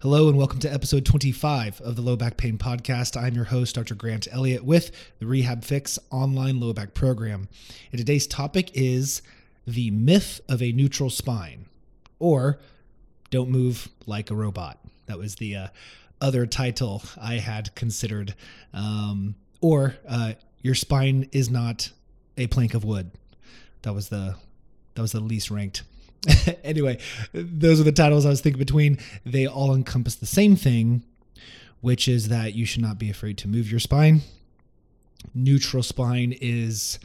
Hello and welcome to episode 25 of the Low Back Pain Podcast. I'm your host, Dr. Grant Elliott, with the Rehab Fix online low back program. And today's topic is the myth of a neutral spine, or don't move like a robot. That was the uh, other title I had considered. Um, or uh, your spine is not a plank of wood. That was the that was the least ranked anyway, those are the titles I was thinking between. They all encompass the same thing, which is that you should not be afraid to move your spine. Neutral spine is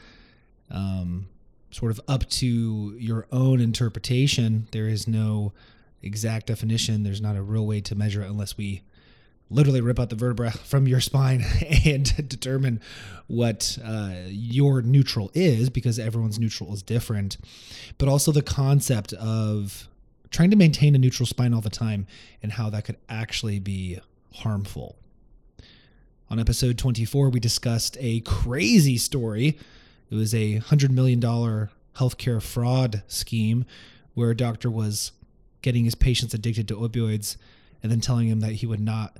um, sort of up to your own interpretation. There is no exact definition, there's not a real way to measure it unless we literally rip out the vertebra from your spine and determine what uh, your neutral is because everyone's neutral is different. But also the concept of trying to maintain a neutral spine all the time and how that could actually be harmful. On episode 24 we discussed a crazy story. It was a $100 million healthcare fraud scheme where a doctor was getting his patients addicted to opioids and then telling him that he would not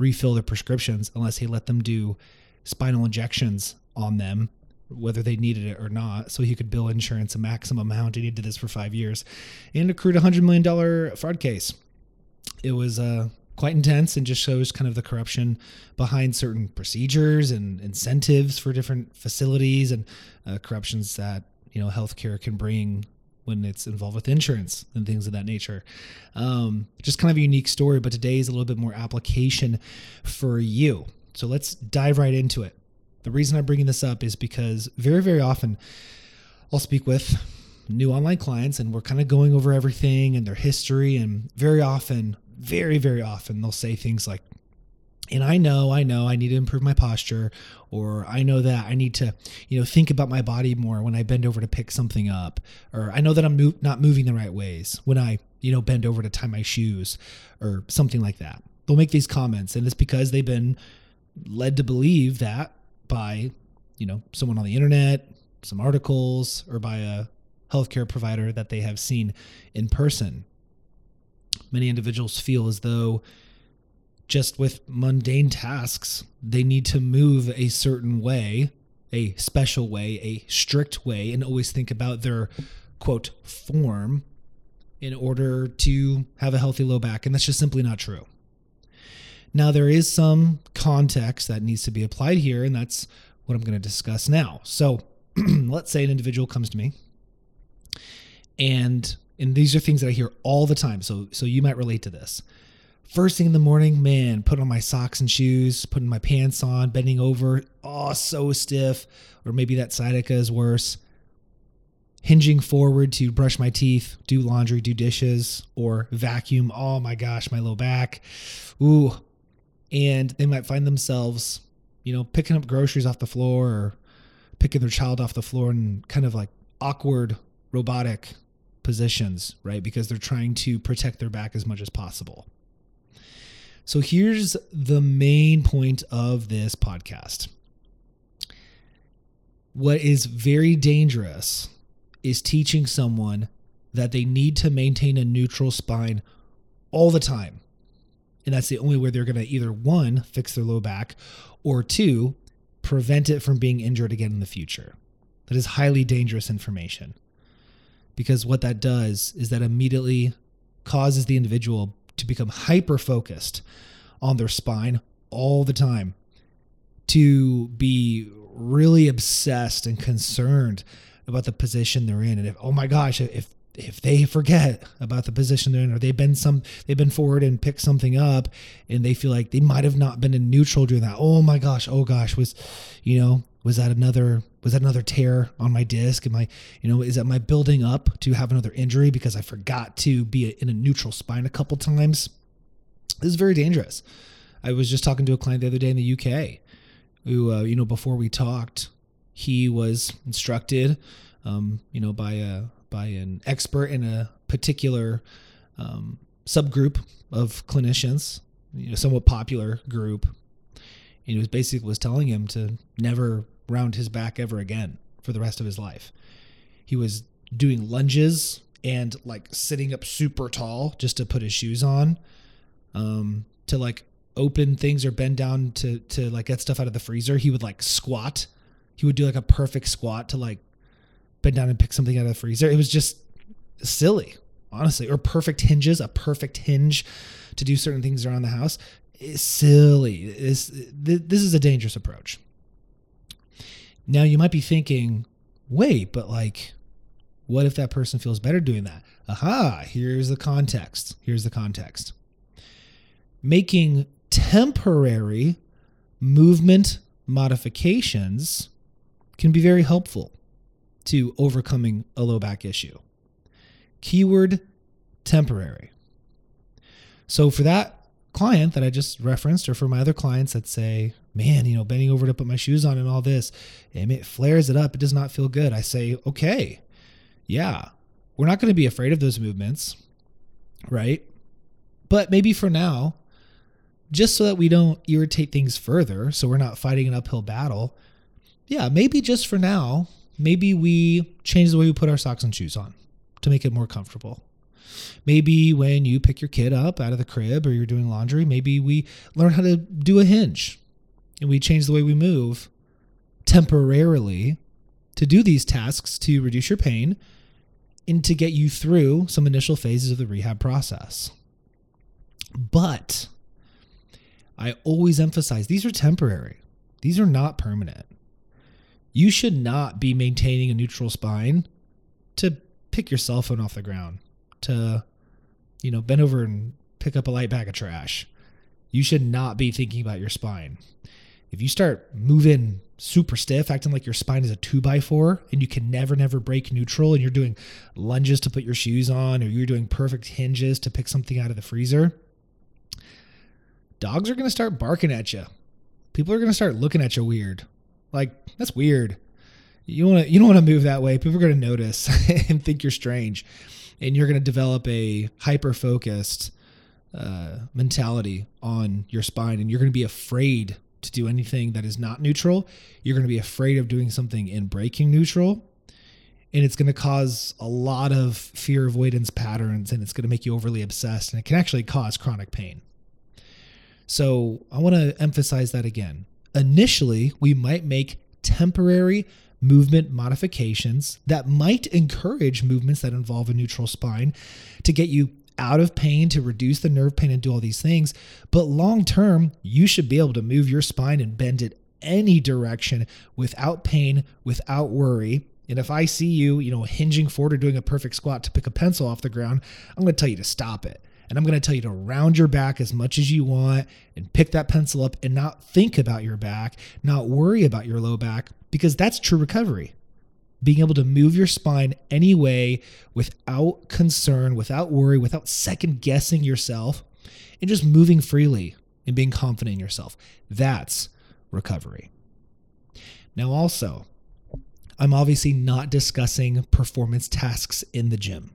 refill their prescriptions unless he let them do spinal injections on them, whether they needed it or not, so he could bill insurance a maximum amount. And he did this for five years and accrued a $100 million fraud case. It was uh, quite intense and just shows kind of the corruption behind certain procedures and incentives for different facilities and uh, corruptions that, you know, healthcare can bring when it's involved with insurance and things of that nature. Um, just kind of a unique story, but today is a little bit more application for you. So let's dive right into it. The reason I'm bringing this up is because very, very often I'll speak with new online clients and we're kind of going over everything and their history. And very often, very, very often, they'll say things like, and I know, I know I need to improve my posture, or I know that I need to, you know, think about my body more when I bend over to pick something up, or I know that I'm mo- not moving the right ways when I, you know, bend over to tie my shoes, or something like that. They'll make these comments, and it's because they've been led to believe that by, you know, someone on the internet, some articles, or by a healthcare provider that they have seen in person. Many individuals feel as though just with mundane tasks, they need to move a certain way, a special way, a strict way, and always think about their quote form in order to have a healthy low back. And that's just simply not true. Now, there is some context that needs to be applied here, and that's what I'm going to discuss now. So, let's say an individual comes to me and and these are things that I hear all the time. So so you might relate to this first thing in the morning, man, put on my socks and shoes, putting my pants on, bending over, oh, so stiff. Or maybe that sciatica is worse. Hinging forward to brush my teeth, do laundry, do dishes, or vacuum. Oh my gosh, my low back. Ooh. And they might find themselves, you know, picking up groceries off the floor or picking their child off the floor in kind of like awkward, robotic positions, right? Because they're trying to protect their back as much as possible. So here's the main point of this podcast. What is very dangerous is teaching someone that they need to maintain a neutral spine all the time. And that's the only way they're going to either one, fix their low back, or two, prevent it from being injured again in the future. That is highly dangerous information. Because what that does is that immediately causes the individual to become hyper focused on their spine all the time, to be really obsessed and concerned about the position they're in. And if, oh my gosh, if if they forget about the position they're in, or they've been some they've been forward and picked something up and they feel like they might have not been in neutral during that. Oh my gosh, oh gosh, was you know, was that another was that another tear on my disc? Am I, you know, is that my building up to have another injury because I forgot to be in a neutral spine a couple times? This is very dangerous. I was just talking to a client the other day in the UK who, uh, you know, before we talked, he was instructed, um, you know, by a by an expert in a particular um, subgroup of clinicians, you know, somewhat popular group. And he was basically was telling him to never round his back ever again for the rest of his life. He was doing lunges and like sitting up super tall just to put his shoes on um, to like open things or bend down to to like get stuff out of the freezer, he would like squat. He would do like a perfect squat to like bend down and pick something out of the freezer. It was just silly, honestly. Or perfect hinges, a perfect hinge to do certain things around the house. It's silly. It's, this is a dangerous approach. Now you might be thinking, wait, but like, what if that person feels better doing that? Aha, here's the context. Here's the context. Making temporary movement modifications can be very helpful to overcoming a low back issue. Keyword temporary. So for that client that I just referenced, or for my other clients that say, man, you know, bending over to put my shoes on and all this, and it flares it up, it does not feel good. I say, okay, yeah, we're not going to be afraid of those movements, right? But maybe for now, just so that we don't irritate things further, so we're not fighting an uphill battle, yeah, maybe just for now, maybe we change the way we put our socks and shoes on to make it more comfortable. Maybe when you pick your kid up out of the crib or you're doing laundry, maybe we learn how to do a hinge and we change the way we move temporarily to do these tasks to reduce your pain and to get you through some initial phases of the rehab process. But I always emphasize these are temporary, these are not permanent. You should not be maintaining a neutral spine to pick your cell phone off the ground, to, you know, bend over and pick up a light bag of trash. You should not be thinking about your spine. If you start moving super stiff, acting like your spine is a two by four, and you can never, never break neutral, and you're doing lunges to put your shoes on, or you're doing perfect hinges to pick something out of the freezer, dogs are going to start barking at you. People are going to start looking at you weird. Like, that's weird. You want to you don't want to move that way. People are going to notice and think you're strange. And you're going to develop a hyper focused uh, mentality on your spine and you're going to be afraid to do anything that is not neutral. You're going to be afraid of doing something in breaking neutral. And it's going to cause a lot of fear avoidance patterns and it's going to make you overly obsessed and it can actually cause chronic pain. So I want to emphasize that again. Initially, we might make temporary movement modifications that might encourage movements that involve a neutral spine to get you out of pain, to reduce the nerve pain, and do all these things. But long term, you should be able to move your spine and bend it any direction without pain, without worry. And if I see you, you know, hinging forward or doing a perfect squat to pick a pencil off the ground, I'm going to tell you to stop it. And I'm going to tell you to round your back as much as you want and pick that pencil up and not think about your back, not worry about your low back, because that's true recovery. Being able to move your spine anyway without concern, without worry, without second guessing yourself, and just moving freely and being confident in yourself. That's recovery. Now, also, I'm obviously not discussing performance tasks in the gym.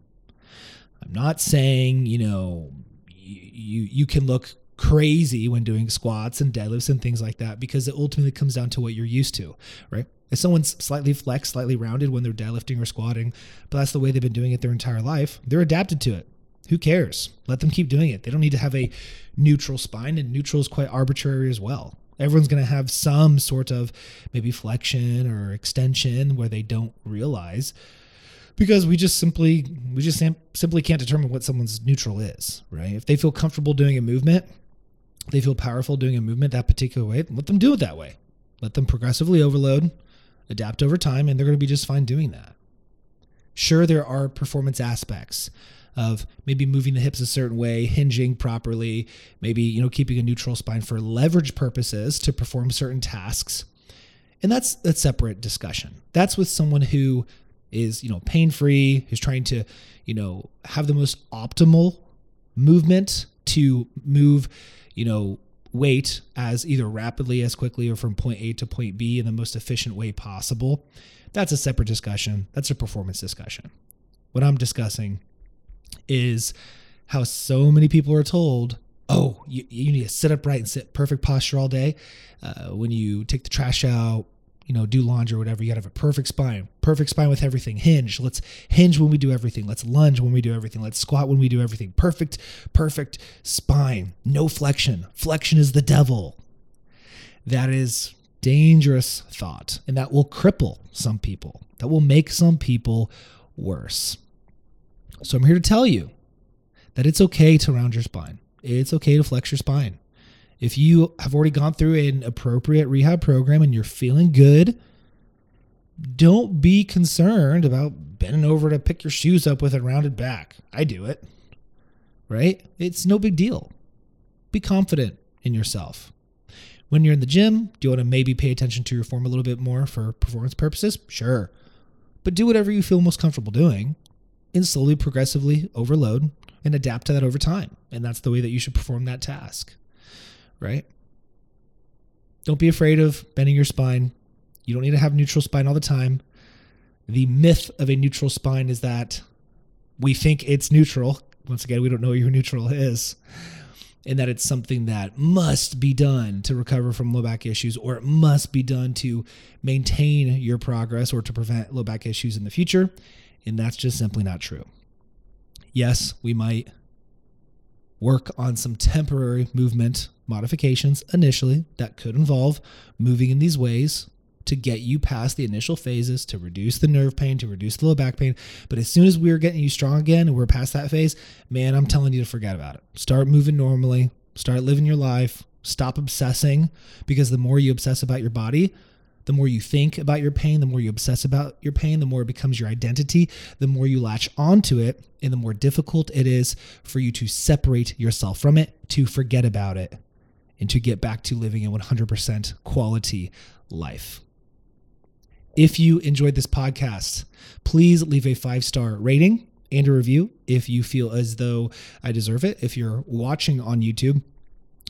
I'm not saying, you know, you you can look crazy when doing squats and deadlifts and things like that because it ultimately comes down to what you're used to, right? If someone's slightly flexed, slightly rounded when they're deadlifting or squatting, but that's the way they've been doing it their entire life, they're adapted to it. Who cares? Let them keep doing it. They don't need to have a neutral spine, and neutral is quite arbitrary as well. Everyone's going to have some sort of maybe flexion or extension where they don't realize because we just simply we just simply can't determine what someone's neutral is, right? If they feel comfortable doing a movement, they feel powerful doing a movement that particular way, let them do it that way. Let them progressively overload, adapt over time, and they're going to be just fine doing that. Sure, there are performance aspects of maybe moving the hips a certain way, hinging properly, maybe you know keeping a neutral spine for leverage purposes to perform certain tasks. And that's a separate discussion. That's with someone who is, you know, pain-free, is trying to, you know, have the most optimal movement to move, you know, weight as either rapidly as quickly or from point A to point B in the most efficient way possible. That's a separate discussion. That's a performance discussion. What I'm discussing is how so many people are told, oh, you, you need to sit upright and sit perfect posture all day. Uh, when you take the trash out, you know, do laundry or whatever, you gotta have a perfect spine. Perfect spine with everything. Hinge. Let's hinge when we do everything. Let's lunge when we do everything. Let's squat when we do everything. Perfect, perfect spine. No flexion. Flexion is the devil. That is dangerous thought. And that will cripple some people. That will make some people worse. So I'm here to tell you that it's okay to round your spine. It's okay to flex your spine. If you have already gone through an appropriate rehab program and you're feeling good, don't be concerned about bending over to pick your shoes up with a rounded back. I do it, right? It's no big deal. Be confident in yourself. When you're in the gym, do you want to maybe pay attention to your form a little bit more for performance purposes? Sure. But do whatever you feel most comfortable doing and slowly, progressively overload and adapt to that over time. And that's the way that you should perform that task right? Don't be afraid of bending your spine. You don't need to have neutral spine all the time. The myth of a neutral spine is that we think it's neutral. Once again, we don't know what your neutral is. And that it's something that must be done to recover from low back issues, or it must be done to maintain your progress or to prevent low back issues in the future. And that's just simply not true. Yes, we might work on some temporary movement modifications initially that could involve moving in these ways to get you past the initial phases to reduce the nerve pain, to reduce the low back pain. But as soon as we're getting you strong again and we're past that phase, man, I'm telling you to forget about it. Start moving normally, start living your life, stop obsessing because the more you obsess about your body, the more you think about your pain, the more you obsess about your pain, the more it becomes your identity, the more you latch onto it, and the more difficult it is for you to separate yourself from it, to forget about it, and to get back to living a 100% quality life. If you enjoyed this podcast, please leave a five star rating and a review if you feel as though I deserve it. If you're watching on YouTube,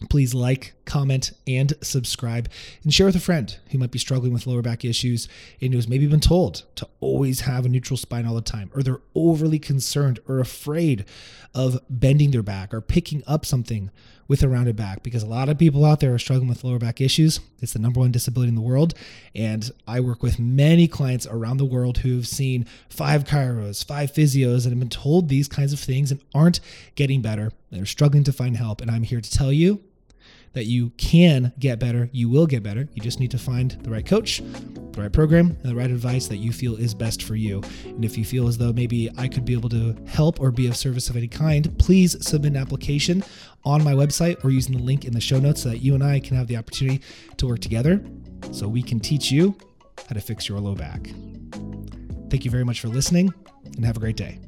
please like, comment, and subscribe, and share with a friend who might be struggling with lower back issues and who's maybe been told to always have a neutral spine all the time, or they're overly concerned or afraid of bending their back or picking up something with a rounded back because a lot of people out there are struggling with lower back issues. It's the number one disability in the world. And I work with many clients around the world who've seen five chiros, five physios, and have been told these kinds of things and aren't getting better. They're struggling to find help. And I'm here to tell you that you can get better. You will get better. You just need to find the right coach, the right program, and the right advice that you feel is best for you. And if you feel as though maybe I could be able to help or be of service of any kind, please submit an application on my website or using the link in the show notes so that you and I can have the opportunity to work together so we can teach you how to fix your low back. Thank you very much for listening and have a great day.